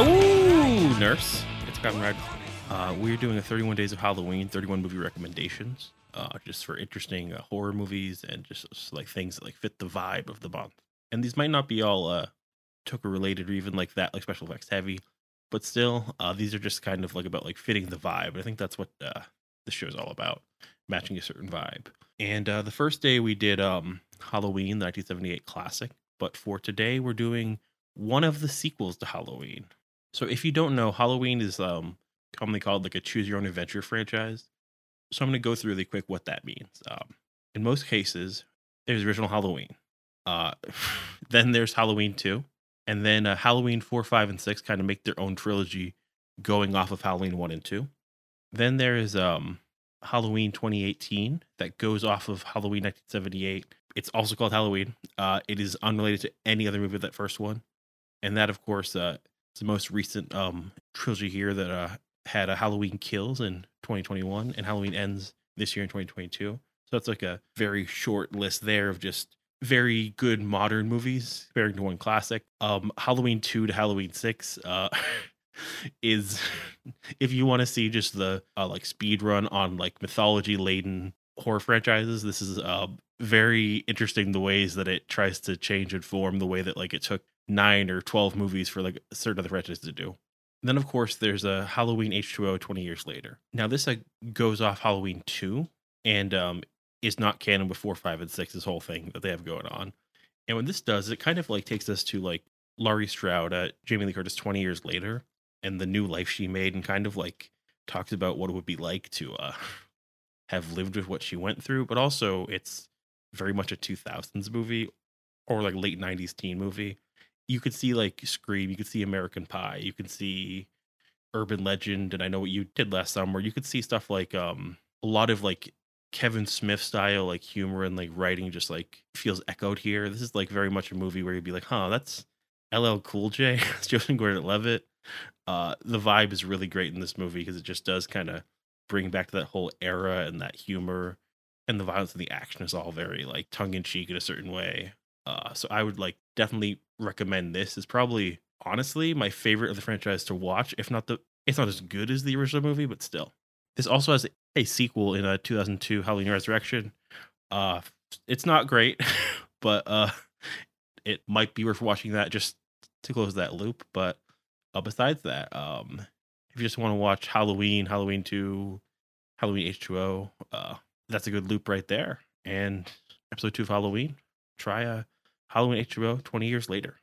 Hello, nurse. It's Conrad. Uh, we're doing a 31 Days of Halloween, 31 movie recommendations, uh, just for interesting uh, horror movies and just, just, like things that like fit the vibe of the month. And these might not be all uh, Tucker related or even like that, like special effects heavy, but still, uh, these are just kind of like about like fitting the vibe. I think that's what uh, the show's all about, matching a certain vibe. And uh, the first day we did um, Halloween, the 1978 classic, but for today we're doing one of the sequels to Halloween. So if you don't know, Halloween is um, commonly called like a choose your own adventure franchise. So I'm going to go through really quick what that means. Um, in most cases, there's original Halloween. Uh, then there's Halloween 2. And then uh, Halloween 4, 5, and 6 kind of make their own trilogy going off of Halloween 1 and 2. Then there is um, Halloween 2018 that goes off of Halloween 1978. It's also called Halloween. Uh, it is unrelated to any other movie that first one. And that, of course, uh, is the most recent um, trilogy here that uh, had a Halloween Kills in 2021 and Halloween Ends this year in 2022. So that's like a very short list there of just very good modern movies comparing to one classic. Um, Halloween 2 to Halloween 6 uh, is if you want to see just the uh, like speed run on like mythology laden horror franchises, this is uh, very interesting the ways that it tries to change and form the way that like it took nine or 12 movies for like certain other franchises to do. And then, of course, there's a Halloween H2O 20 years later. Now, this uh, goes off Halloween 2 and um, is not canon before 5, and 6, this whole thing that they have going on. And when this does, it kind of like takes us to like Laurie Strode, uh, Jamie Lee Curtis 20 years later, and the new life she made, and kind of like talks about what it would be like to uh, have lived with what she went through. But also, it's very much a 2000s movie or like late 90s teen movie you could see like Scream, you could see American Pie, you could see Urban Legend, and I know what you did last summer. You could see stuff like um a lot of like Kevin Smith style like humor and like writing just like feels echoed here. This is like very much a movie where you'd be like, huh, that's LL Cool J, that's Joseph Gordon-Levitt. Uh, the vibe is really great in this movie because it just does kind of bring back to that whole era and that humor and the violence and the action is all very like tongue in cheek in a certain way. Uh, so I would like definitely recommend this. Is probably honestly my favorite of the franchise to watch. If not the, it's not as good as the original movie, but still. This also has a sequel in a 2002 Halloween Resurrection. Uh, it's not great, but uh, it might be worth watching that just to close that loop. But uh, besides that, um, if you just want to watch Halloween, Halloween 2, Halloween H2O, uh, that's a good loop right there. And episode two of Halloween, try a Halloween H2O 20 years later.